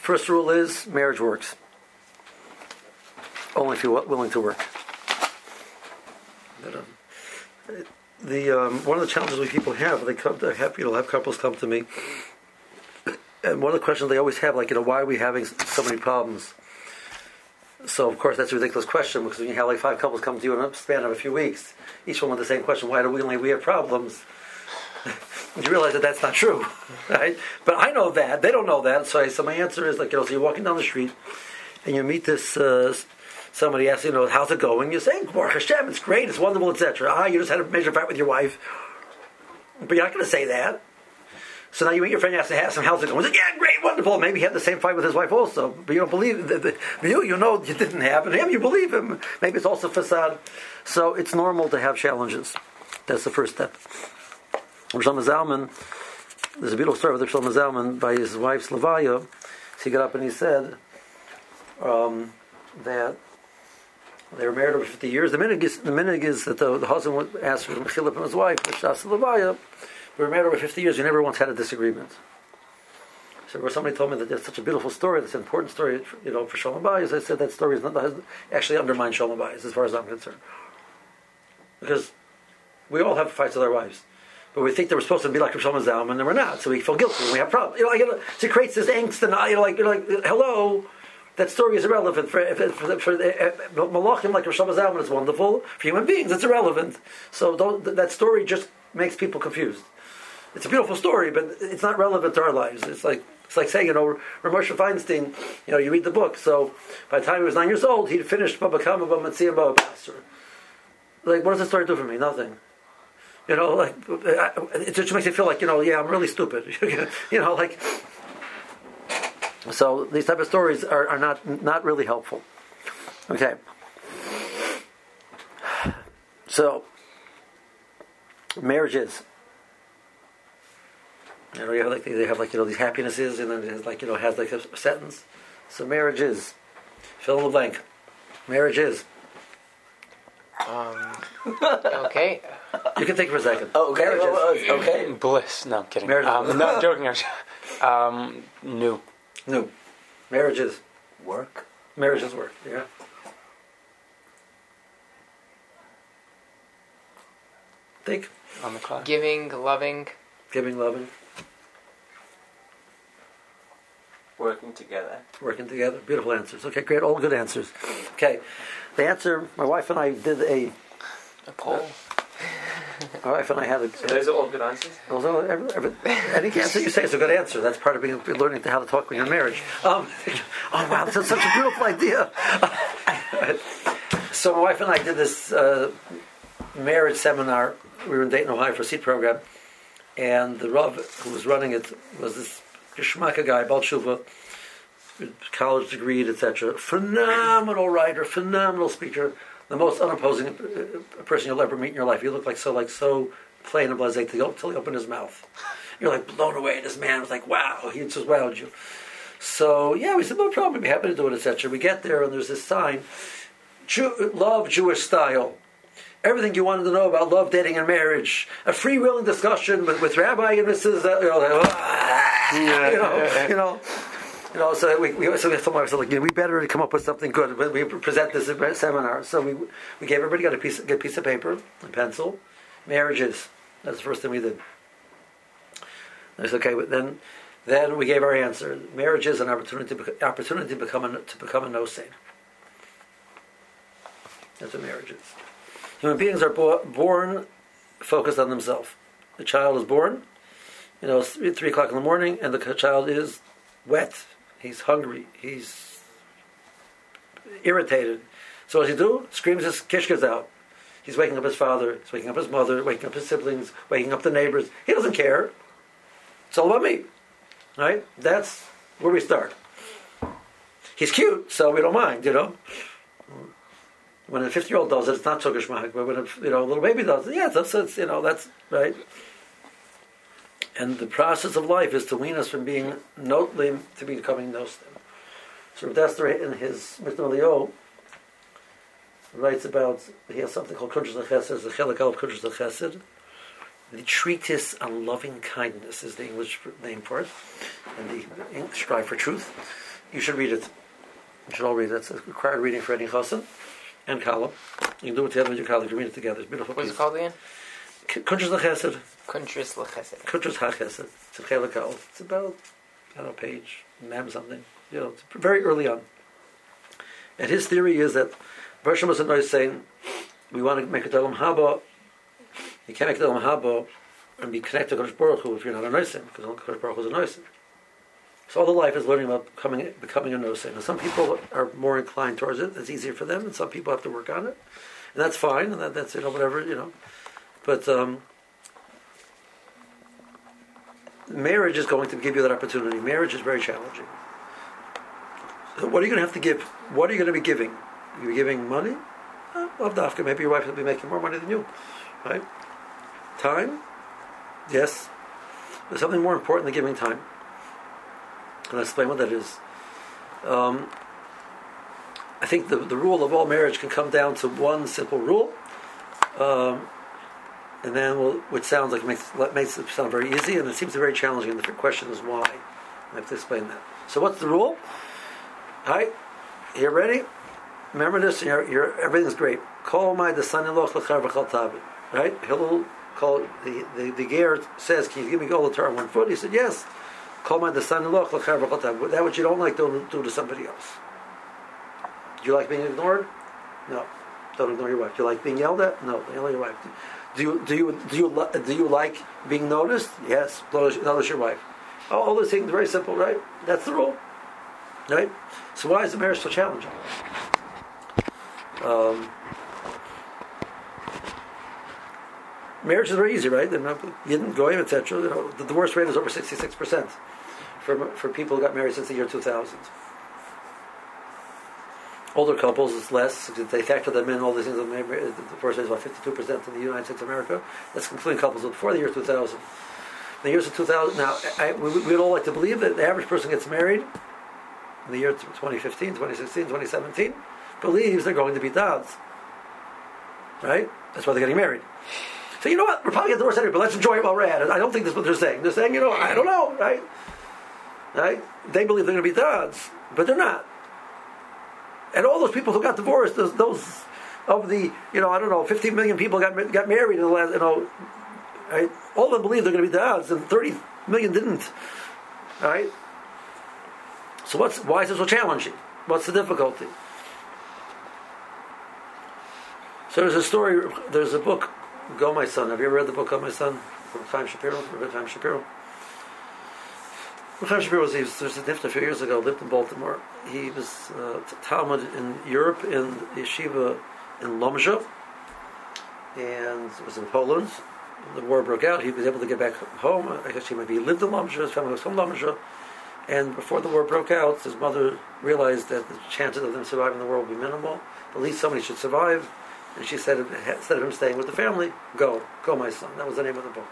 First rule is marriage works. Only if you're willing to work. But, um, the um, one of the challenges we people have, they come to have you know have couples come to me, and one of the questions they always have, like you know, why are we having so many problems? So of course that's a ridiculous question because when you have like five couples come to you in a span of a few weeks, each one with the same question, why do we only we have problems? You realize that that's not true, right? But I know that they don't know that. So, I, so my answer is like you know, so you're walking down the street and you meet this. Uh, somebody asks you know how's it going. You say Baruch Hashem, it's great, it's wonderful, etc. Ah, you just had a major fight with your wife, but you're not going to say that. So now you meet your friend, you ask him how's it going. He's like, yeah, great, wonderful. Maybe he had the same fight with his wife also, but you don't believe the, the, you. You know you didn't have, and him you believe him. Maybe it's also facade. So it's normal to have challenges. That's the first step. Rishon Zalman, there's a beautiful story with Rishon Zalman by his wife's levaya. So he got up and he said um, that they were married over 50 years. The minhag is, the minhag is that the, the husband would ask for Mechilip from his wife, Slavaya. We were married over 50 years. We never once had a disagreement. So somebody told me that there's such a beautiful story, that's an important story, you know, for Shalom Bayis. I said that story is not actually undermines Shalom Bayis, as far as I'm concerned, because we all have fights with our wives but we think that we're supposed to be like Rosh Zalman, and we're not. So we feel guilty, and we have problems. You know, like, so it creates this angst, and you know, like, you're like, hello, that story is irrelevant for for, for, for uh, malachim like Rosh Zalman is wonderful. For human beings, it's irrelevant. So that story just makes people confused. It's a beautiful story, but it's not relevant to our lives. It's like it's like saying, you know, Rav Moshe Feinstein, you know, you read the book. So by the time he was nine years old, he'd finished Baba Kama Baba Metzia Baba Like, what does the story do for me? Nothing. You know, like uh, it just makes you feel like you know, yeah, I'm really stupid. you know, like so these type of stories are, are not not really helpful. Okay. So marriages. You know, you have like they have like you know these happinesses, and then it has like you know has like a sentence. So marriages, fill in the blank. Marriages. Um, okay. You can think for a second. Oh, okay. Marriages. Oh, okay. Bliss. No, I'm kidding. Marriages. Um, no, I'm joking. Um, new. New. Marriages. Work. Marriages work. Yeah. Think. On the clock. Giving, loving. Giving, loving, Working together. working together. Beautiful answers. Okay, great. All good answers. Okay. The answer, my wife and I did a, A poll. my wife and I had a, So those are all good answers. Although every, every, any answer you say is a good answer. That's part of being learning how to talk when you're in marriage. Um, oh wow, this is such a beautiful idea. so my wife and I did this uh, marriage seminar. We were in Dayton, Ohio, for a seat program, and the Rav who was running it was this Geshmaka guy, Baal Tshuva, college degree, etc. Phenomenal writer, phenomenal speaker, the most unopposing person you'll ever meet in your life. You look like so, like so plain and blasé until he opened his mouth. You're like blown away. This man was like, wow, he just wowed you. So yeah, we said no problem. We'd be happy to do it, etc. We get there and there's this sign, Jew, love Jewish style. Everything you wanted to know about love, dating, and marriage. A freewheeling discussion with, with Rabbi and Mrs. Uh, you know, you know, you know. So we, we so we told myself like, you know, we better come up with something good when we present this seminar. So we we gave everybody got a piece a piece of paper, a pencil, marriages. That's the first thing we did. I said, okay, but then then we gave our answer. Marriage is an opportunity to, opportunity to become a, to become a no saint. That's what marriage is. Human beings are bo- born focused on themselves. The child is born, you know, it's three, o'clock in the morning, and the child is wet. He's hungry. He's irritated. So what does he do? Screams his kishkas out. He's waking up his father. He's waking up his mother. Waking up his siblings. Waking up the neighbors. He doesn't care. It's all about me. Right? That's where we start. He's cute, so we don't mind, you know. When a fifty-year-old does it, it's not so geshmak. But when a you know little baby does it, yeah, that's, that's you know that's right. And the process of life is to wean us from being notlim to becoming nostim. So Dessler in his Michtav MeEliyahu writes about he has something called Kuntres Chesed, the Chelik of Kuntres Chesed. The treatise on loving kindness is the English name for it, and the English Strive for Truth. you should read it. You should all read it. It's a required reading for any chassan and kallah. You can do it together with your colleagues. You read it together. It's beautiful. What's it called again? Kuntres Lechesed. Kuntris Lechesed. Kuntres HaChesed. It's a Chelikal. It's about I don't know page mem something. You know, it's very early on. And his theory is that Bershom was a saying, we want to make a Dalam Haba. You can't make a Dalam Haba and be connected to Kodesh Baruch Hu if you're not a Noisim, because only Kodesh Baruch Hu is a Noisim. So all the life is learning about becoming, becoming a Noisim. And some people are more inclined towards it. It's easier for them, and some people have to work on it. And that's fine, and that, that's, you know, whatever, you know. But um, marriage is going to give you that opportunity. Marriage is very challenging. So what are you going to have to give? What are you going to be giving? You're giving money? Uh, well, Dafka, maybe your wife will be making more money than you, right? Time? Yes. There's something more important than giving time. And I'll explain what that is. Um, I think the, the rule of all marriage can come down to one simple rule. Um, and then we'll, which sounds like it makes, makes it sound very easy, and it seems very challenging. The question is why. I have to explain that. So, what's the rule? All right, you ready? Remember this. You're, you're, everything's great. Call my the son-in-law. Right? He'll call the the, the ger says, "Can you give me all the Torah on one foot?" He said, "Yes." Call my the son-in-law. That what you don't like, don't do to somebody else. Do you like being ignored? No. Don't ignore your wife. Do you like being yelled at? No. Don't yell at your wife. Do you do you do you do you like being noticed? Yes. Notice, your wife. All those things very simple, right? That's the rule, right? So why is the marriage so challenging? Um, marriage is very easy, right? They're not, Yidden, Goyim, etc. You know, the divorce rate is over sixty-six percent for for people who got married since the year two thousand. Older couples, it's less. They factor them in, all these things. The rate is about fifty-two percent in the United States of America. That's including couples before the year two thousand. The years of two thousand. Now, I, we, we'd all like to believe that the average person gets married in the year 2015, 2016, 2017, believes they're going to be dads. Right? That's why they're getting married. So you know what? We're probably get divorced anyway, but let's enjoy it while we're at it. I don't think that's what they're saying. They're saying, you know, I don't know, right? Right? They believe they're going to be dads, but they're not. And all those people who got divorced, those, those of the, you know, I don't know, 15 million people got got married in the last, you know, right? All of them believe they're going to be dads, and 30 million didn't. Right? So what's why is it so challenging? What's the difficulty? So there's a story. There's a book, Go My Son. Have you ever read the book Go My Son from Chaim Shapiro? Rabbi Chaim Shapiro. Chaim Shapiro was, he was a a few years ago. Lived in Baltimore. He was uh, talmid in Europe in yeshiva in Lomzha, and was in Poland. When the war broke out. He was able to get back home. I guess he maybe lived in Lomzha. His family was from Lomzha. And before the war broke out, his mother realized that the chances of them surviving the war would be minimal. At least somebody should survive. And she said, instead of him staying with the family, go, go, my son. That was the name of the book.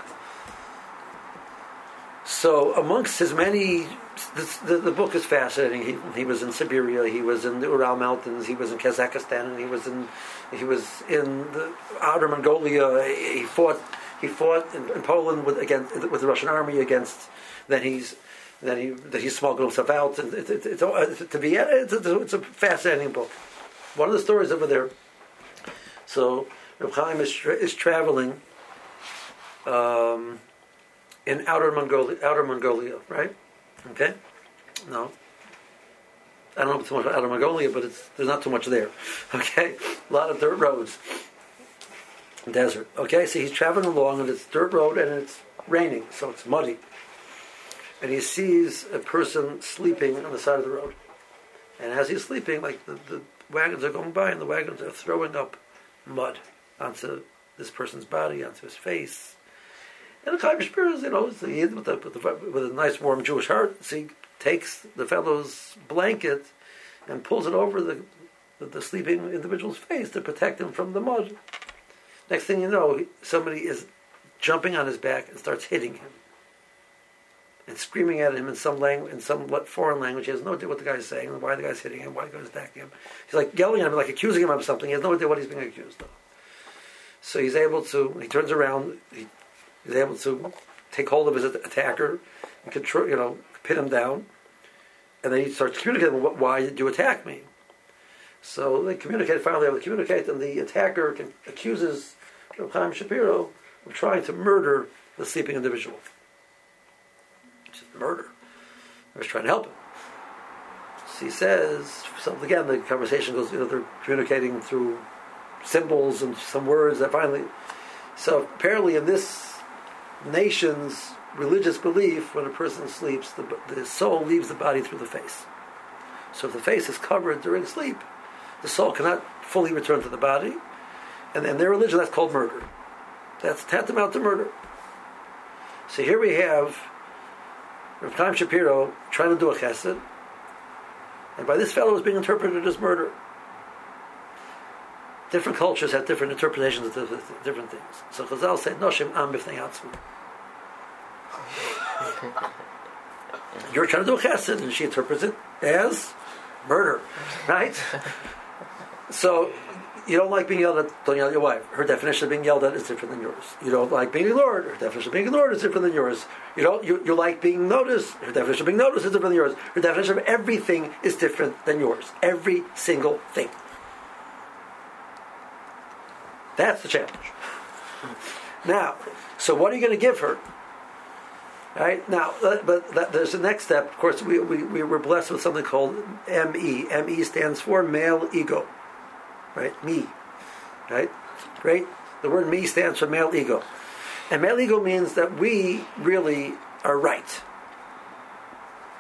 So, amongst his many, this, the, the book is fascinating. He, he was in Siberia, he was in the Ural Mountains, he was in Kazakhstan, and he was in he was in the outer Mongolia. He fought he fought in, in Poland with against with the Russian army against. Then he's then he that he smuggled himself out. And it, it, it's to be it's a, it's a fascinating book. One of the stories over there. So Reb Chaim is, is traveling um, in outer Mongolia, outer Mongolia, right? Okay, no. I don't know if too much about outer Mongolia, but it's, there's not too much there. Okay, a lot of dirt roads, desert. Okay, so he's traveling along and it's dirt road and it's raining, so it's muddy and he sees a person sleeping on the side of the road. And as he's sleeping, like the, the wagons are going by, and the wagons are throwing up mud onto this person's body, onto his face. And the Chaim Shapiro, you know, with, the, with, the, with a nice warm Jewish heart, so he takes the fellow's blanket and pulls it over the, the, the sleeping individual's face to protect him from the mud. Next thing you know, somebody is jumping on his back and starts hitting him and screaming at him in some language, in some foreign language. He has no idea what the guy's saying, why the guy's hitting him, why the guy's attacking him. He's like yelling at him, like accusing him of something. He has no idea what he's being accused of. So he's able to. He turns around. He, he's able to take hold of his attacker and control. You know, pin him down. And then he starts communicating, "Wh- why did you attack me? So they communicate, finally able to communicate, and the attacker can, accuses Reb Chaim Shapiro of trying to murder the sleeping individual. Is murder. I was trying to help him. So he says, so again, the conversation goes, you know, they're communicating through symbols and some words that finally. So apparently, in this nation's religious belief, when a person sleeps, the, the soul leaves the body through the face. So if the face is covered during sleep, the soul cannot fully return to the body. And in their religion, that's called murder. That's tantamount to murder. So here we have Rav Chaim Shapiro trying to do a chesed, and by this fellow is being interpreted as murder. Different cultures have different interpretations of different- things. So Chazal said, "Noshim am b'fnei atzman." You're trying to do a chesed, and she interprets it as murder, right? so you don't like being yelled at, don't yell at your wife. Her definition of being yelled at is different than yours. You don't like being ignored. Her definition of being ignored is different than yours. You don't you, you like being noticed. Her definition of being noticed is different than yours. Her definition of everything is different than yours. Every single thing. That's the challenge. Now, so what are you going to give her? Right now, uh, but that, there's the next step. Of course, we, we, we were blessed with something called ME. ME stands for male ego. Right? Me. Right? Right? The word me stands for male ego. And male ego means that we really are right.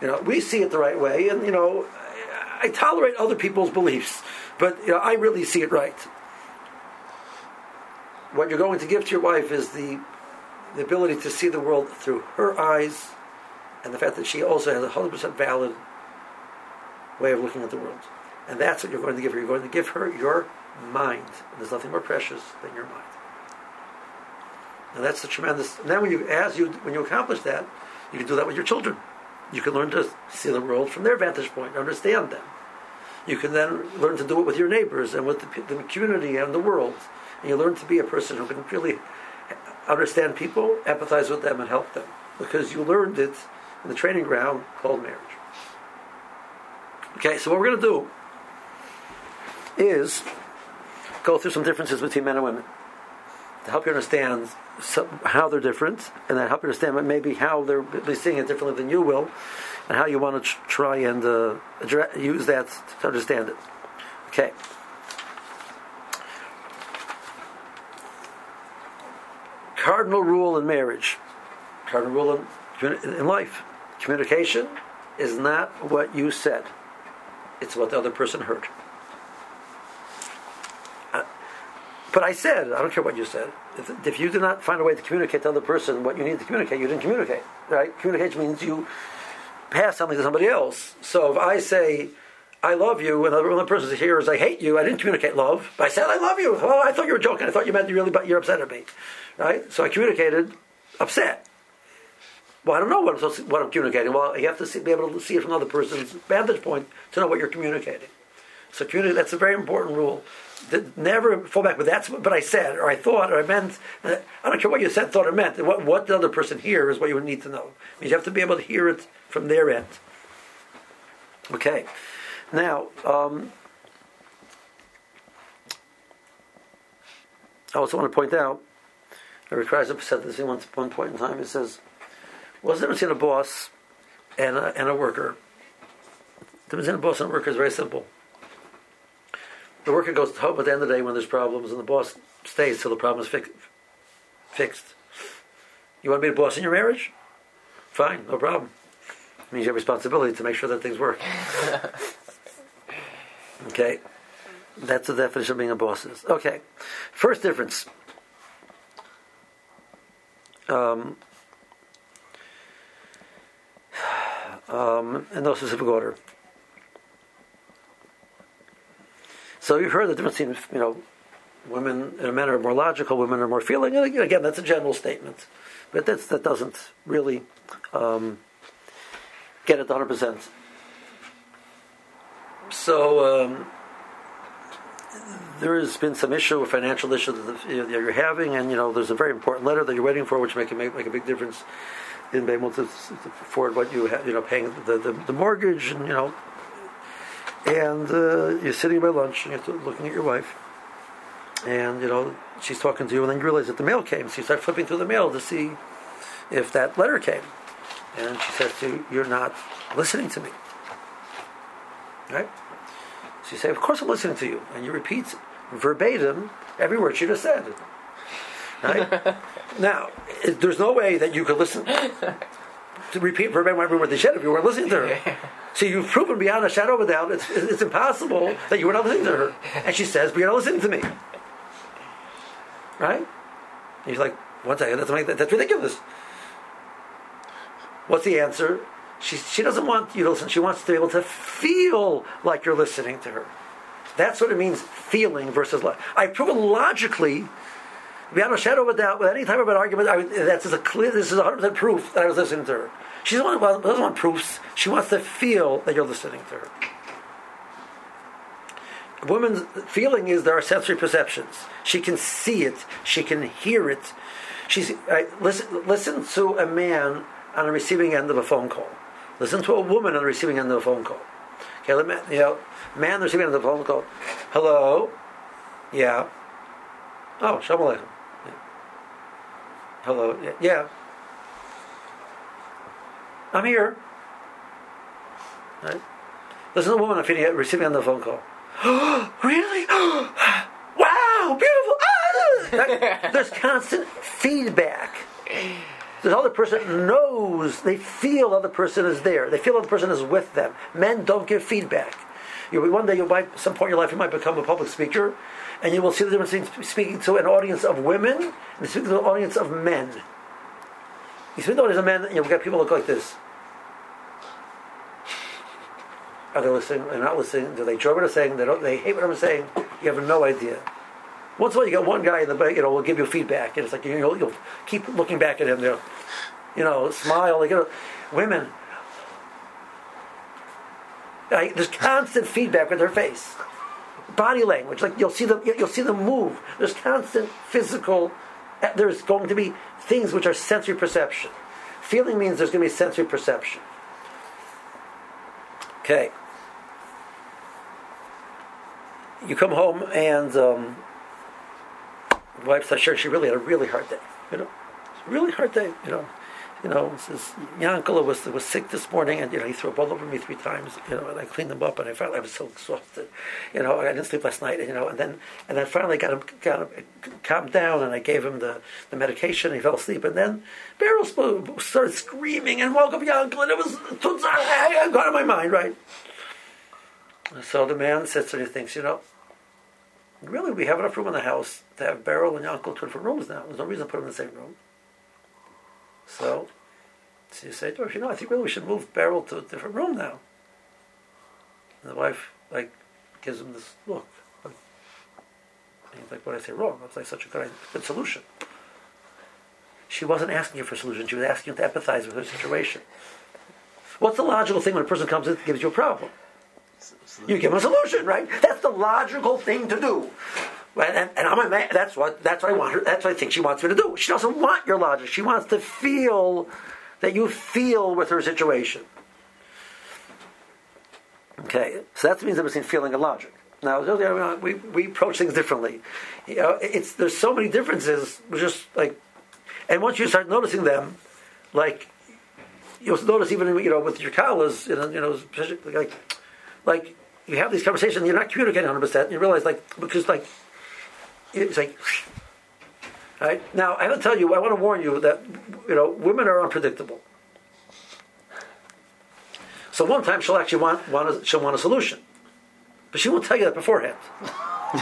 You know, we see it the right way, and, you know, I, tolerate other people's beliefs, but, you know, I really see it right. What you're going to give to your wife is the the ability to see the world through her eyes and the fact that she also has a 100% valid way of looking at the world. And that's what you're going to give her. You're going to give her your mind. And there's nothing more precious than your mind. And that's the tremendous. And then when you, as you, when you accomplish that, you can do that with your children. You can learn to see the world from their vantage point, understand them. You can then learn to do it with your neighbors and with the, the community and the world. And you learn to be a person who can really understand people, empathize with them, and help them. Because you learned it in the training ground called marriage. Okay, so what we're going to do is go through some differences between men and women to help you understand some, how they're different, and then help you understand maybe how they're seeing it differently than you will, and how you want to tr- try and uh, use that to understand it. Okay. Cardinal rule in marriage, cardinal rule in, in life. Communication is not what you said, it's what the other person heard. Uh, but I said, I don't care what you said. If, if you did not find a way to communicate to the other person what you need to communicate, you didn't communicate. Right? Communication means you pass something to somebody else. So if I say, I love you, and the other person hears, I hate you, I didn't communicate love, but I said, I love you. Well, I thought you were joking. I thought you meant you really, you're upset at me. Right? So I communicated upset. Well, I don't know what I'm, to, what I'm communicating. Well, you have to see, be able to see it from another person's vantage point to know what you're communicating. So communicate, that's a very important rule. Never fall back, but that's what I said, or I thought, or I meant. I don't care what you said, thought, or meant. What, what the other person hears is what you would need to know. You have to be able to hear it from their end. Okay. Now, um, I also want to point out, Eric Kreiser said this at one, point in time. He says, "What's the difference between a boss and a, and a worker? The difference between a boss and a worker is very simple. The worker goes home at the end of the day when there's problems, and the boss stays till the problem is fi- fixed. You want to be the boss in your marriage? Fine, no problem. It means you have responsibility to make sure that things work. okay, that's the definition of being a boss. Is. Okay, first difference. Um, um, in no specific order. So you've heard the difference between, you know, women and men are more logical, women are more feeling. And again, that's a general statement, but that doesn't really um, get it 100%. So um, there has been some issue, financial issue that, you you're having, and you know there's a very important letter that you're waiting for, which make make, make a big difference. in being able to, to afford what you have, you know, paying the, the, the mortgage and, you know, and uh, you're sitting by lunch and you're looking at your wife and, you know, she's talking to you and then you realize that the mail came. So you start flipping through the mail to see if that letter came. And she says to you, you're not listening to me. Right? So you say, of course I'm listening to you. And you repeat verbatim every word she just said. Right? now, it, there's no way that you could listen to repeat verbatim every word they said if you weren't listening to her. So you've proven beyond a shadow of a doubt it's, it's impossible that you were not listening to her. And she says, but you're not listening to me. Right? And he's like, one second, that's, that's ridiculous. What's the answer? She, she doesn't want you to listen. She wants to be able to feel like you're listening to her. That's what it means, feeling versus love. I've proven logically, beyond a shadow of a doubt, with any type of an argument, I, that's a clear, this is 100% proof that I was listening to her. She doesn't want, doesn't want proofs. She wants to feel that you're listening to her. A woman's feeling is there are sensory perceptions. She can see it. She can hear it. She's listen. Listen to a man on the receiving end of a phone call. Listen to a woman on the receiving end of a phone call. Okay, let me, you know, man receiving end of the phone call. Hello. Yeah. Oh, shalom aleichem. Yeah. Hello. Yeah. yeah. I'm here. Right. Listen to a woman on the receiving end of the phone call. really? wow, beautiful. Ah! That- There's constant feedback. The other person knows, they feel the other person is there. They feel the other person is with them. Men don't give feedback. You, one day, you might, some point in your life, you might become a public speaker, and you will see the difference between speaking to an audience of women and speaking to an audience of men. You speak to an audience of men, and you'll get people look like this. Are they listening? They're not listening. Do they enjoy what I'm saying? They don't. They hate what I'm saying. You have no idea. Once in a while, you get one guy in the back, you know, will give you feedback, and it's like you know, you'll keep looking back at him. Know, you know smile. You know, women, like, there's constant feedback with their face, body language. Like you'll see them, you'll see them move. There's constant physical. There's going to be things which are sensory perception. Feeling means there's going to be sensory perception. Okay. You come home and um, the wife says, "Sure, she really had a really hard day. You know, really hard day. You know, you know." Says Yankala was was sick this morning, and you know he threw a ball over me three times. You know, and I cleaned him up, and I finally I was so exhausted. You know, I didn't sleep last night. You know, and then and then finally got him got him calmed down, and I gave him the, the medication. And he fell asleep, and then Beryl started screaming and woke up Yankala, and it was I got out of my mind, right? So the man sits and he thinks, you know, really we have enough room in the house to have Beryl and Yankel two different rooms now. There's no reason to put them in the same room. So, so you say her, you know, I think really we should move Beryl to a different room now. And the wife, like, gives him this look. And he's like, what did I say wrong? That's like such a good, good solution. She wasn't asking you for a solution. She was asking you to empathize with her situation. What's the logical thing when a person comes in and gives you a problem? You give them a solution, right? That's the logical thing to do. And, and, I'm a man. That's what that's what I want her. That's what I think she wants me to do. She doesn't want your logic. She wants to feel that you feel with her situation. Okay, so that means the difference between feeling and logic. Now we, we approach things differently. You know, it's there's so many differences. Just like, and once you start noticing them, like you'll notice even you know with your collars, you know, you know, like like you have these conversations, you're not communicating 100. percent You realize like because like it's like. Right now, I to tell you, I want to warn you that you know women are unpredictable. So one time she'll actually want, want a, she'll want a solution, but she won't tell you that beforehand.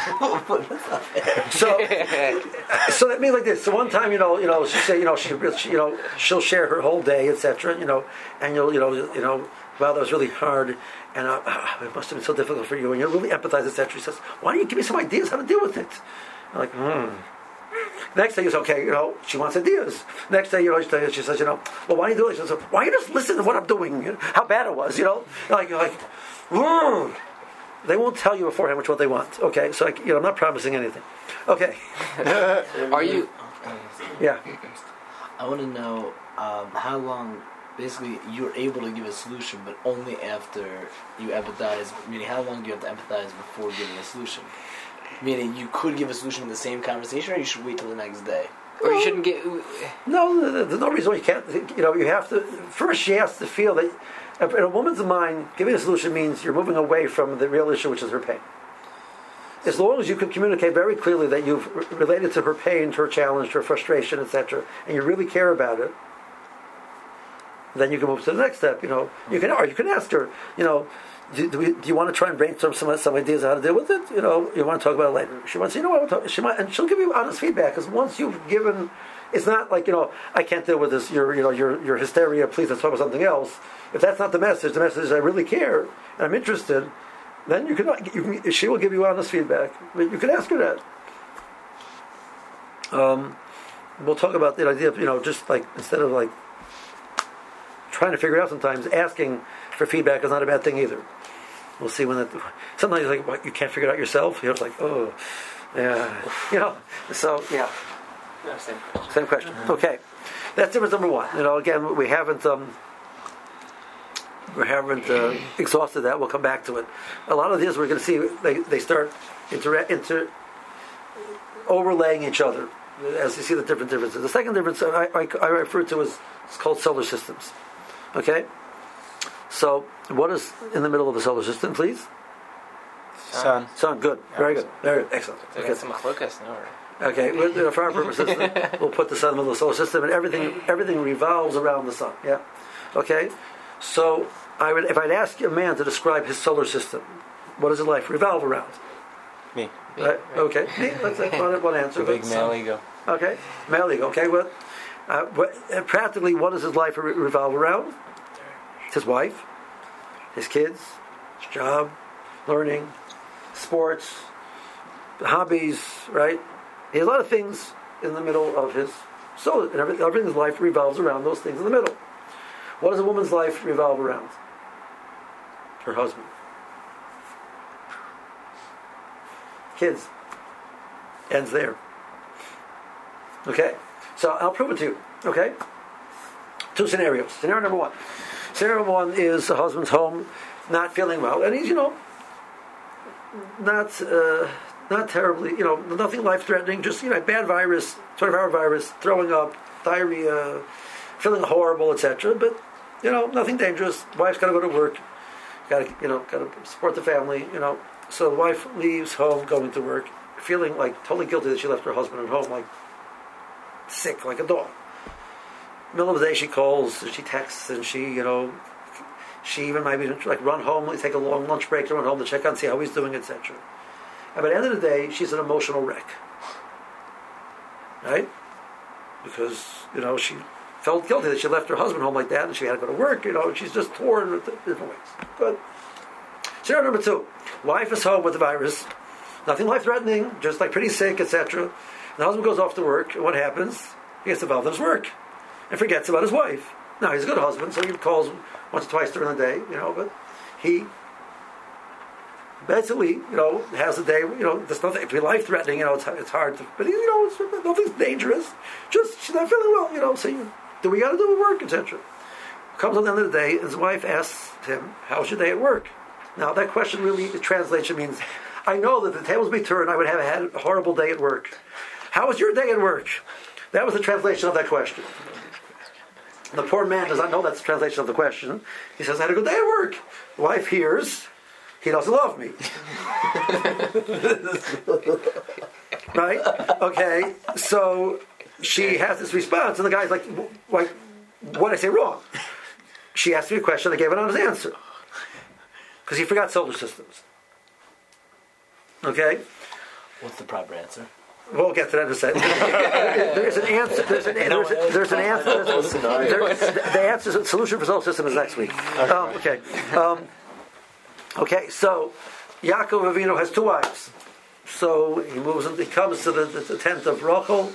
so, so that means like this. So one time, you know, you know, she say, you know, she, she you know, she'll share her whole day, etc. You know, and you'll, you know, you know, wow, that was really hard, and uh, it must have been so difficult for you, and you really empathize, etc. She says, why don't you give me some ideas how to deal with it? I'm like, hmm. Next day is okay, you know, she wants ideas. Next day, you know, she says, you know, well, why do you do it? She says, why don't you just listen to what I'm doing? You know, how bad it was, you know? Like, you're like, mm. they won't tell you beforehand which one they want. Okay, so like, you know, I'm not promising anything. Okay. Are you? Yeah. I want to know um, how long. Basically, you're able to give a solution, but only after you empathize. Meaning, how long do you have to empathize before giving a solution? Meaning, you could give a solution in the same conversation, or you should wait till the next day. Or you shouldn't get. No, there's no reason why you can't. You know, you have to. First, she has to feel that in a woman's mind, giving a solution means you're moving away from the real issue, which is her pain. As long as you can communicate very clearly that you've related to her pain, to her challenge, to her frustration, etc., and you really care about it, then you can move to the next step. You know, you can, or you can ask her. You know, do, do, we, do you want to try and brainstorm some some ideas how to deal with it? You know, you want to talk about it later. She wants, you know, what, talk, she might, and she'll give you honest feedback. Because once you've given, it's not like you know, I can't deal with this. Your, you know, your your hysteria. Please, let's talk about something else. If that's not the message, the message is I really care and I'm interested. Then you can, you can she will give you honest feedback. But you can ask her that. Um, we'll talk about the idea of you know just like instead of like trying to figure it out sometimes. Asking for feedback is not a bad thing either. We'll see when that sometimes you're like what you can't figure it out yourself? You know it's like oh yeah. You know so yeah. Same question. same question. Okay. That's difference number one. You know again we haven't um we haven't uh, exhausted that. We'll come back to it. A lot of these we're going to see they, they start inter, inter overlaying each other as you see the different differences. The second difference I, I, I refer to is it's called solar systems okay so what is in the middle of the solar system please Sun. Sun, good, very good, very good, excellent. They Okay, some machlokas, no? or- okay. well, you know, for our purposes, we'll put the sun in the middle of the solar system, and everything everything revolves around the sun. Yeah. Okay. So I would, if I'd ask a man to describe his solar system, what does it like revolve around? Me. Right? Okay. Me, Let's take one, one answer. The big but- male ego. Okay. Male ego. Okay. What? What uh, practically, what does his life revolve around? His wife, his kids, his job, learning, sports, hobbies. Right. He has a lot of things in the middle of his soul, and everything, everything's life revolves around those things in the middle. What does a woman's life revolve around? Her husband. Kids. Ends there. Okay? So I'll prove it to you. Okay? Two scenarios. Scenario number one. Scenario number one is the husband's home, not feeling well, and he's, you know, not uh, not terribly, you know, nothing life threatening, just, you know, bad virus, 24 hour virus, throwing up, diarrhea, feeling horrible, etc. But, you know, nothing dangerous. Wife's got to go to work, got to, you know, got to support the family, you know. So the wife leaves home, going to work, feeling like totally guilty that she left her husband at home, like sick, like a dog. Middle of the day, she calls, and she texts, and she, you know, she even might be like run home, take a long lunch break to run home to check on, see how he's doing, etc. And by the end of the day, she's an emotional wreck, right? Because you know she felt guilty that she left her husband home like that, and she had to go to work. You know, she's just torn in different ways. Good. Scenario number two: wife is home with the virus, nothing life-threatening, just like pretty sick, etc. The husband goes off to work, and what happens? He gets involved in his work and forgets about his wife. Now he's a good husband, so he calls once or twice during the day, you know, but he basically, you know, has a day, you know, there's nothing, if be life threatening, you know, it's, it's hard to, but, you know, it's, nothing's dangerous. Just, she's not feeling well, you know, so you, do we got to do work, etc. Comes on the end of the day, his wife asks him, How's your day at work? Now, that question really, translation means, I know that the tables be turned, I would have had a horrible day at work. How was your day at work? That was the translation of that question. The poor man does not know that's the translation of the question. He says, I had a good day at work. The wife hears, he doesn't love me. right? Okay, so she has this response, and the guy's like, like what did I say wrong? She asked me a question, I gave an honest answer. Because he forgot solar systems. Okay? What's the proper answer? We'll get to that in a second. there's an answer. There's an, there's, a, there's an answer. There's there's, the answer, the solution for solar system is next week. Um, okay. Um, okay. So Yaakov Avinu has two wives. So he moves. He comes to the, the, the tent of Rachel.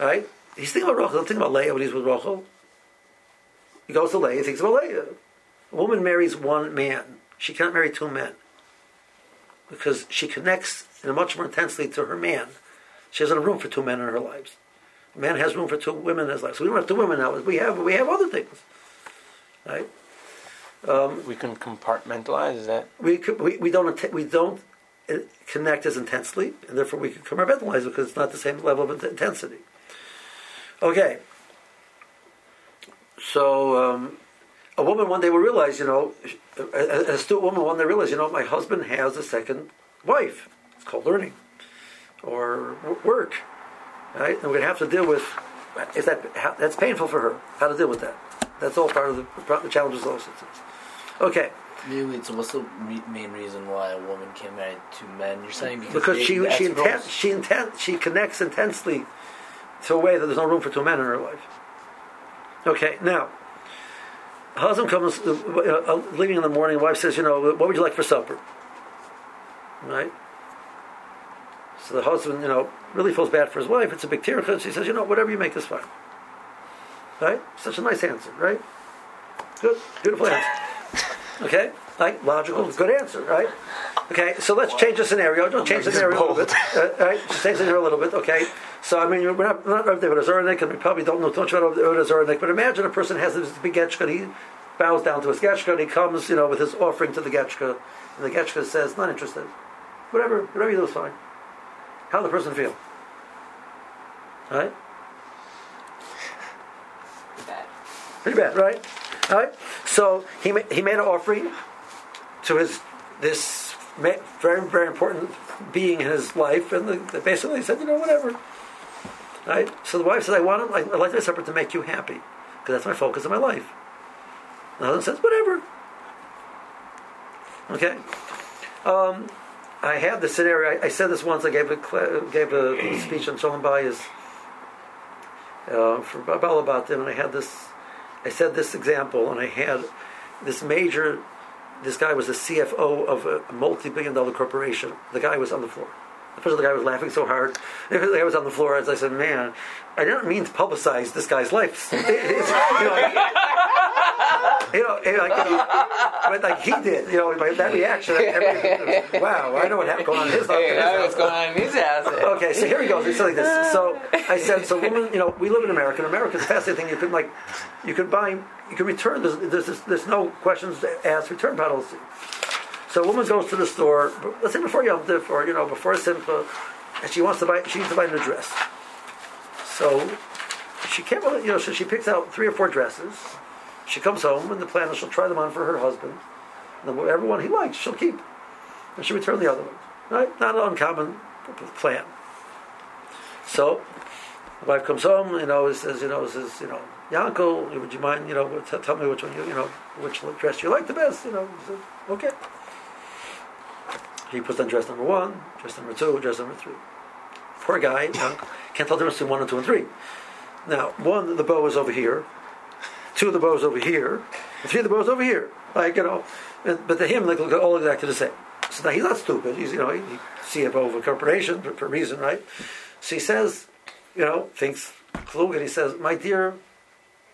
Right. He's thinking about Rachel. Don't think about Leah when he's with Rachel. He goes to Leah. He thinks about Leah. A woman marries one man. She cannot marry two men because she connects in much more intensely to her man. She has no room for two men in her lives. A man has room for two women in his life. So we don't have two women now. We have we have other things, right? We can compartmentalize that. We could, we, we don't we don't uh, connect as intensely, and therefore we can compartmentalize it because it's not the same level of intensity. Okay. So um, a woman one day will realize, you know, a, a a astute woman one day realize, you know, my husband has a second wife. It's called learning or work, right? And we're gonna have to deal with is that how, that's painful for her. How to deal with that? That's all part of the, the challenges of those systems. Okay. Wait, so what's the re- main reason why a woman can't marry two men? You're saying because, because they, she she inten- she inten- she connects intensely to a way that there's no room for two men in her life. Okay, now husband comes uh, uh, leaving in the morning. Wife says, "You know, what would you like for supper?" Right. So the husband, you know, really feels bad for his wife. It's a big tear because she says, "You know, whatever you make is fine." Right. Such a nice answer, right? Good, beautiful answer. Okay, like logical, good answer, right? Okay, so let's change the scenario. Don't change the scenario a little bit. Uh, right, just change the scenario a little bit. Okay, so I mean, we're not we're not Rav David Azoranik, and we probably don't know too much about Rav Azoranik, but imagine a person has this big getchka, and he bows down to his getchka, and he comes, you know, with his offering to the getchka, and the getchka says, "Not interested. Whatever, whatever you do is fine." How the person feel? Right? Pretty bad. Pretty bad, right? All right. So he ma- he made an offering to his this ma- very very important being in his life, and the, the basically said, you know, whatever. Right. So the wife says, I want him. I, I'd like this supper to make you happy, because that's my focus in my life. The husband says, whatever. Okay. Um, I had the scenario. I, I said this once. I gave a gave a speech on Shalom Bayis uh, for Balabat, and I had this. I said this example, and I had this major. This guy was the CFO of a multi-billion-dollar corporation. The guy was on the floor. First, the guy was laughing so hard. The guy was on the floor. As I said, "Man, I didn't mean to publicize this guy's life." you know, you know, like, you know, but like he did, you know, by that reaction. everybody- wow, I know what happened going on in his life. Hey, I know what's going on in his house. Okay, so here we go. It's like this. So I said, so women, you know, we live in America. and America's a fascinating thing. You can like, you can buy, you can return. There's, there's, there's, there's no questions asked return policy. So a woman goes to the store. Let's say before Yom Tov, or you know, before Simcha, and she wants to buy. She needs to buy a new dress. So she can't you know. So she picks out three or four dresses. She comes home, and the plan is she'll try them on for her husband. And then whatever one he likes, she'll keep, and she'll return the other ones. Right? Not an uncommon plan. So, the wife comes home, you know, says, you know, says, you know, Yankel, would you mind, you know, t- tell me which one you, you know, which dress you like the best, you know. Said, okay. He puts on dress number one, dress number two, dress number three. Poor guy, can't tell the difference between one and two and three. Now, one, the bow is over here. Two of the bows over here. And three of the bows over here. Like, you know, but to him, they look all exactly the same. So now he's not stupid. He's, you know, he, he CFO of a corporation for, for a reason, right? So he says, you know, thinks klug, and he says, "My dear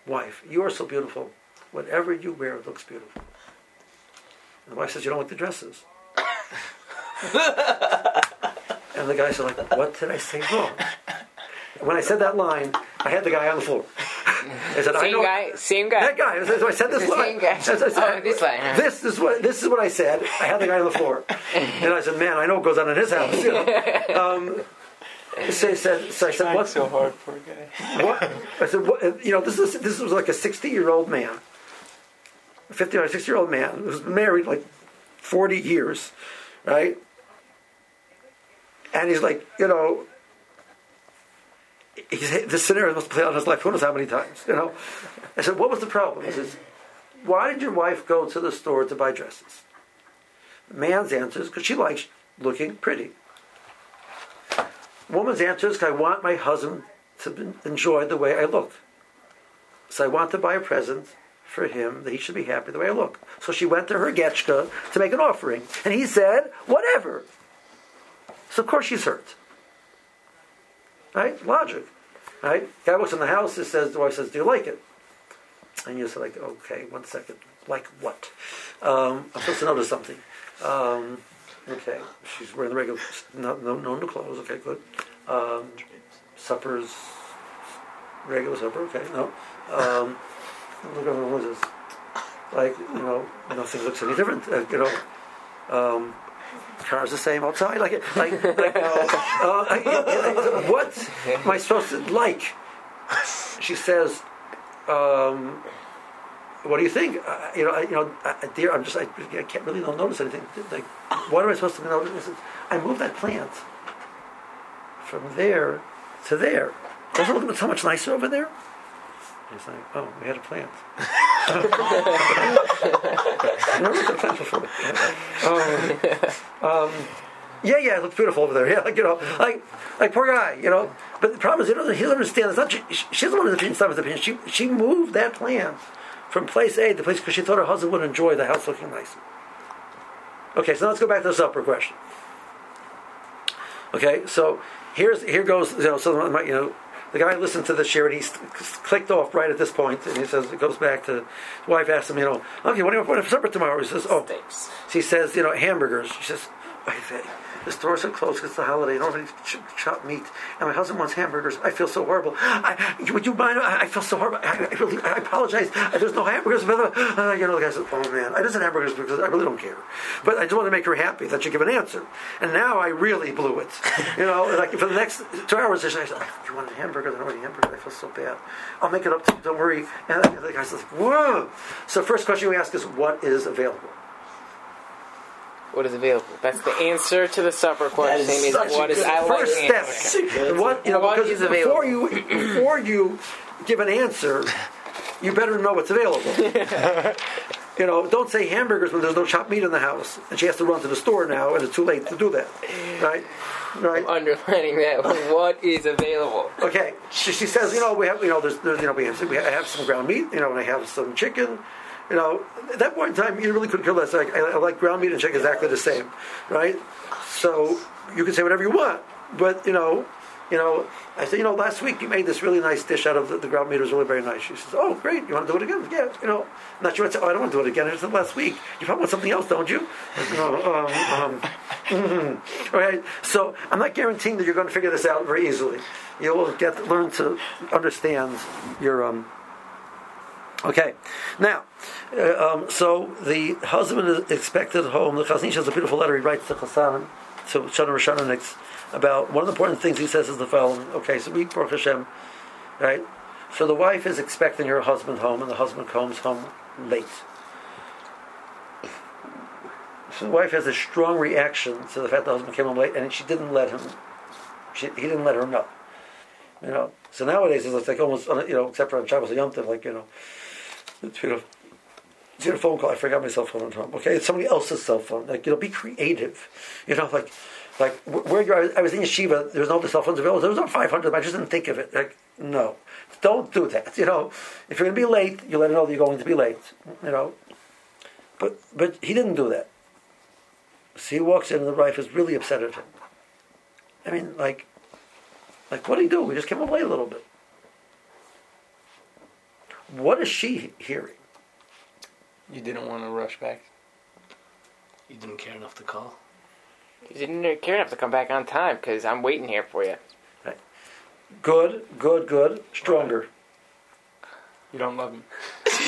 wife, you are so beautiful. Whatever you wear looks beautiful." And the wife says, "You don't like the dresses." and the guy said, "Like, what did I say wrong?" When I said that line, I had the guy on the floor. I said, "I Same know." guy, same guy. That guy. So I said this line. same guy. So I said, Oh, this line, huh? This is what this is what I said. I had the guy on the floor, and I said, "Man, I know what goes on in his house." You know? um, so I said, so I said, "What's so hard, poor guy. what?" I said, what, "You know, this is this was like a sixty-year-old man, fifty or sixty-year-old man who was married like forty years, right?" And he's like, you know, he's, this scenario must play out in his life who knows how many times, you know. I said, what was the problem? He says, why did your wife go to the store to buy dresses? The man's answer is because she likes looking pretty. Woman's answer is 'cause I want my husband to enjoy the way I look. So I want to buy a present for him that he should be happy the way I look. So she went to her getchka to make an offering. And he said, whatever. So of course she's hurt. Right? Logic. Right? Guy walks in the house and says, the wife says, Do you like it? And you say, like, okay, one second. Like what? Um, I'm supposed to notice something. Um, okay. She's wearing the regular no no no new clothes, okay, good. Um, supper's regular supper. Okay, no. Um, look at what is this? Like you know, nothing looks any different. Uh, you know, um, car's the same outside. Like like, like uh, uh, I- I- what am I supposed to like? She says. Um, what do you think? Uh, you know, I, you know, uh, dear, I'm just, I, I can't really don't notice anything. Like, what am I supposed to notice? I moved that plant from there to there. Doesn't it look so much nicer over there? He's like, oh, we had a plant. Um, um, yeah, yeah, it looks beautiful over there. Yeah, like you know, like like poor guy, you know. But the problem is, he doesn't, he doesn't understand. It's not she, she doesn't want his opinion. It's not his opinion. She she moved that plant from place A to place because she thought her husband would enjoy the house looking nice. Okay, so let's go back to the supper question. Okay, so here's here goes you know so might you know the guy listened to the share and he clicked off right at this point and he says it goes back to his wife asked him you know okay what do you want for supper tomorrow? He says oh Steaks. she says you know hamburgers. She says "Oy vey, the stores are closed it's the holiday nobody ch- chop meat. And my husband wants hamburgers. I feel so horrible. I, would you mind? I, I feel so horrible. I, I, really, I apologize. There's no hamburgers blah, blah, blah." Uh, you know the guy says oh man I just had hamburgers because I really don't care. But I just want to make her happy that you give an answer. And now I really blew it. You know like for the next two hours I said you want a hamburger? I don't want a hamburger. I feel so bad. I'll make it up to you. Don't worry. And the guy says whoa. So first question we ask is what is available What is available? That's the answer to the supper question. is Is, a what is I first step. What you know? What because is before you before you give an answer, you better know what's available. you know, don't say hamburgers when there's no chopped meat in the house, and she has to run to the store now, and it's too late to do that. Right? Right? Underlining that. What is available? Okay. She, she says, you know, we have, you know, there's, there's you know, we have, we have some ground meat, you know, and I have some chicken. You know, at that point in time, you really couldn't care less. Like, I, I like ground meat and chicken exactly the same, right? So you can say whatever you want, but you know, you know, I said, you know, last week you made this really nice dish out of the, the ground meat. It was really very nice. She says, oh, great. You want to do it again? Yeah. You know, I'm not sure. What to, oh, I don't want to do it again. I said last week. You probably want something else, don't you? Um, um, mhm. All right. So I'm not guaranteeing that you're going to figure this out very easily. You will get learn to understand your um. Okay, now, uh, um, so the husband is expected home. The Chazon has a beautiful letter he writes to Chassan, to Shana Rishonanix, about one of the important things he says is the following. Okay, so we Baruch Hashem, right? So the wife is expecting her husband home, and the husband comes home late. So the wife has a strong reaction to the fact the husband came home late, and she didn't let him. She, he didn't let her know. You know. So nowadays it's like almost you know, except for on Shabbos or Yom Tov, like you know, it's beautiful. It's a phone call. I forgot my cell phone at home. Okay, it's somebody else's cell phone. Like you know, be creative. You know, like like where you are. I was in yeshiva. There was no cell phones available. There was no five hundred. I just didn't think of it. Like no, don't do that. You know, if you're going to be late, you let her know that you're going to be late. You know, but but he didn't do that. So he walks in, and the wife is really upset at him. I mean, like, like what did he do? We just came home late a little bit. What is she hearing? You didn't want to rush back. You didn't care enough to call. You didn't care enough to come back on time because I'm waiting here for you. Right. Good, good, good, stronger. You don't love me.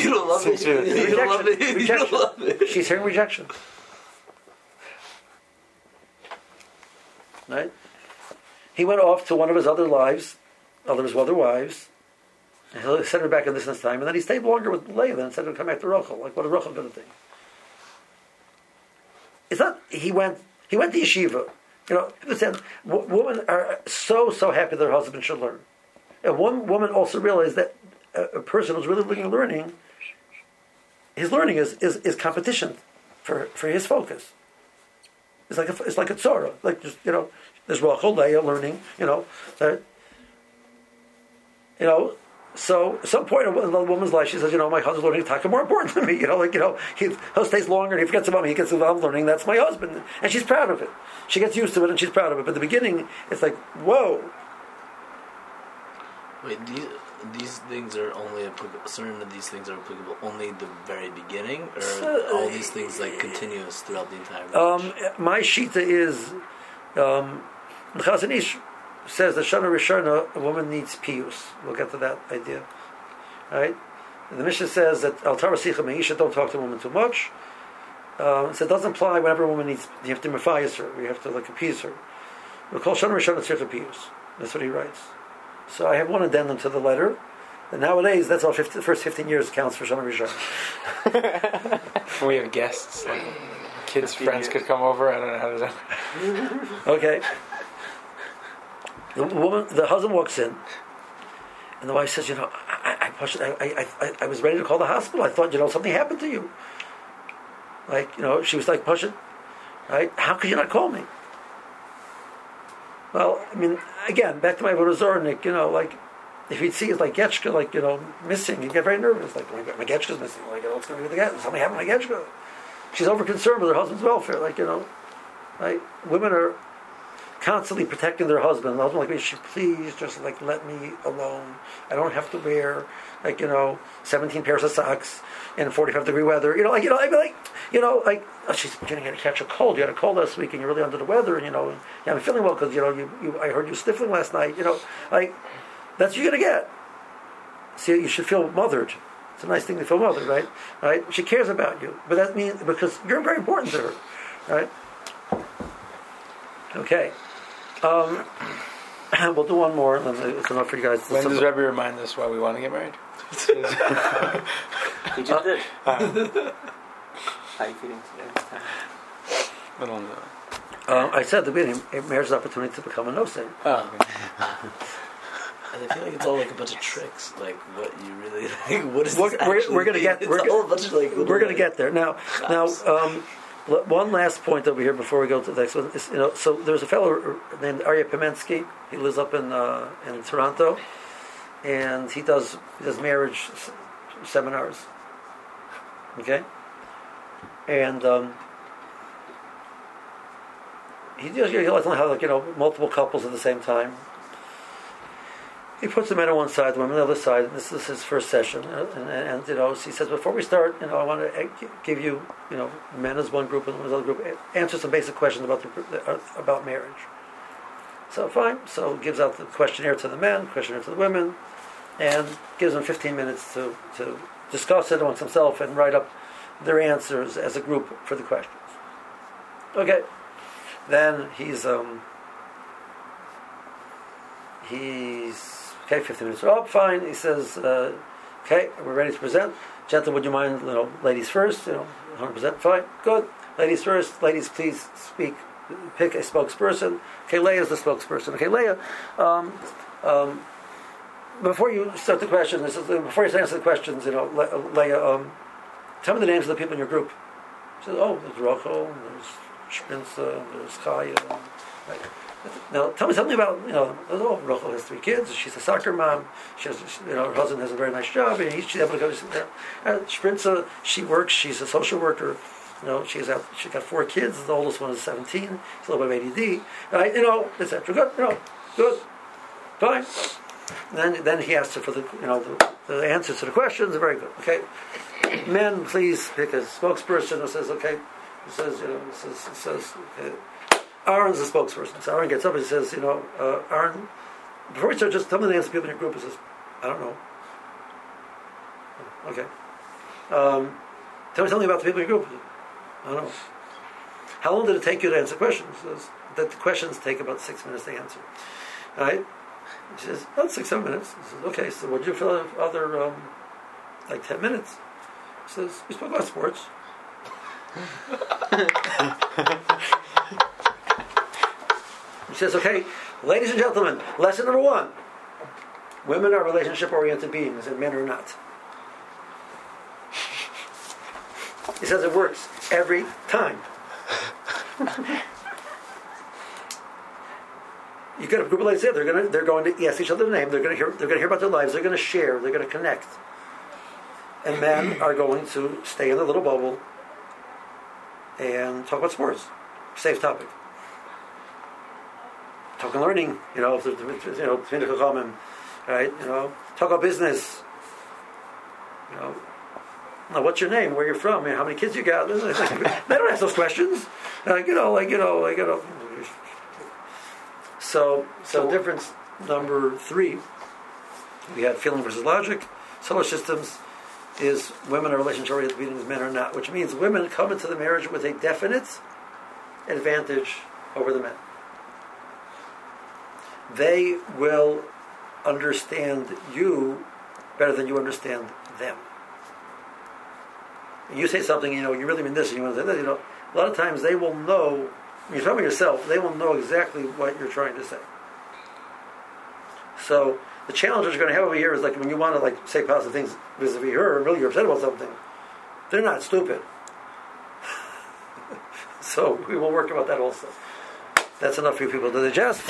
You don't love me. Sincerely. You don't love it. Rejection. You don't love it. She's hearing rejection. Right? He went off to one of his other lives, other his other wives, and he sent her back in this this time, and then he stayed longer with Leah instead of come back to Rachel. Like, what is Rachel going to think? It's not, he went, he went to yeshiva. You know, understand, w- women are so, so happy their husband should learn. And one woman also realized that a, a person who's really looking at learning, his learning is, is, is competition for, for his focus. It's like a, it's like a tzora, like just you know, there's Rachel Leah learning, you know, that, you know. So at some point in the woman's life, she says, you know, my husband's learning taka more important than me. You know, like you know, he, he stays longer and he forgets about me. He gets involved learning. That's my husband, and she's proud of it. She gets used to it and she's proud of it. But at the beginning, it's like, whoa, Wait, these these things are only applicable. Certain of these things are applicable only the very beginning, or So, all these things like continuous throughout the entire. Um, my shita is um, the Chazon Ish says that Shana Rishona, a woman needs pius. We'll get to that idea. Right? The Mishnah says that Al Tarasicha Meisha, don't talk to a woman too much. Um, so it doesn't apply whenever a woman needs, you have to mafias her, you have to like appease her. We call Shana Rishona Tzircha pius. That's what he writes. So I have one addendum to the letter. And nowadays, that's all 50, the first 15 years counts for Shana Rishona. When we have guests, like kids' friends could come over. I don't know how to do that. Okay. The woman, the husband walks in, and the wife says, "You know, I, I, I, I, was ready to call the hospital. I thought, you know, something happened to you. Like, you know, she was like pushing, right? How could you not call me? Well, I mean, again, back to my Vorozornik, you know, like, if he'd see it's like Getchka, like, you know, missing, he'd get very nervous. Like, my, my Getchka's missing. Like, what's going to be with the Getchka? Something happened to my Getchka. She's over concerned with her husband's welfare. Like, you know, right? Women are constantly protecting their husband. The husband like, she please just like let me alone. I don't have to wear like you know 17 pairs of socks in 45 degree weather. You know, like you know, I'd be like, you know, like oh, she's going to catch a cold. You had a cold last week, and you're really under the weather. And you know, yeah, I'm feeling well because you know you, you I heard you sniffling last night. You know, like that's what you're to get. See, you should feel mothered. It's a nice thing to feel mothered, right? Right? She cares about you, but that means because you're very important to her, right? Okay. Um, we'll do one more, and then it's enough for you guys. When does Rebbe remind us why we want to get married? He just did. Uh, How are you feeling today? we don't know. Um, I said at the beginning, marriage is an opportunity to become a no-sin. Oh, okay. I feel like it's all like a bunch of tricks. Like what you really like. What is We're- this we're- actually we're gonna mean? get- It's we're all a bunch of like. We're going to get there now. Now, um, l- one last point over here before we go to the next one is, you know, so there's a fellow named Arya Pimensky. He lives up in uh, in Toronto, and he does does marriage s- seminars. Okay, and um, he does he likes to have like you know multiple couples at the same time. He puts the men on one side, the women on the other side. This is his first session, and, and, and you know, he says, before we start, you know, I want to uh, give you, you know, men as one group and women as another group, answer some basic questions about the, uh, about marriage. So fine. So gives out the questionnaire to the men, questionnaire to the women, and gives them 15 minutes to to discuss it amongst themselves and write up their answers as a group for the questions. Okay. Then he's um, he's okay. 15 minutes are up. Fine. He says, uh, "Okay, we're ready to present." Gentlemen, would you mind, you know, ladies first? You know, 100 percent fine. Good. Ladies first. Ladies, please speak. Pick a spokesperson. Okay, Leah is the spokesperson. Okay, Leah. Um, um, before you start the questions, before you answer the questions, you know, Le- Leah, um, tell me the names of the people in your group. She says, "Oh, there's Rachel, there's Shprinza, there's Chaya." Right. Now, tell me something about you know. Oh, Rachel has three kids. She's a soccer mom. She has, you know, her husband has a very nice job, and he's she's able to go. to Uh, Shprinza, she works. She's a social worker. You know, she's. She's got four kids. The oldest one is seventeen. She's a little bit of ADD. Right? You know, etc. Good. You know, good. Fine. Then, then he asks her for the, you know, the, the answers to the questions. Very good. Okay. Men, please pick a spokesperson who says, okay. He says, you know, says, says okay. Aaron's the spokesperson. So Aaron gets up and he says, you know, uh, Aaron, before we start, just tell me the answer people in your group. He says, I don't know. Okay. Um, tell me something about the people in your group. I don't know. How long did it take you to answer questions? Says, that the questions take about six minutes to answer. All right? He says, about six, seven minutes. He says, okay, so what did you fill out other, um, like 10 minutes? He says, we spoke about sports. he says, okay, ladies and gentlemen, lesson number one. Women are relationship oriented beings and men are not. He says it works every time. you get a group of ladies there. They're going to they're going to ask each other their name. They're going to hear they're going to hear about their lives. They're going to share. They're going to connect. And men are going to stay in their little bubble and talk about sports. Safe topic. Talk and learning. You know, you know, between the chachamim, right? You know, talk about business. You know, now, what's your name? Where you're from? You know, how many kids you got? They don't ask those questions. Like, you know, like you know, like you know. So, so So- difference number three, we had feeling versus logic. Solar systems is women are relationship oriented meetings, men are not, which means women come into the marriage with a definite advantage over the men. They will understand you better than you understand them. You say something, you know, you really mean this, and you want to say that, you know. A lot of times they will know, when you're talking yourself, they will know exactly what you're trying to say. So the challenge you're going to have over here is like when you want to like say positive things vis-a-vis her, and really you're upset about something. They're not stupid. so we will work about that also. That's enough for you people to digest.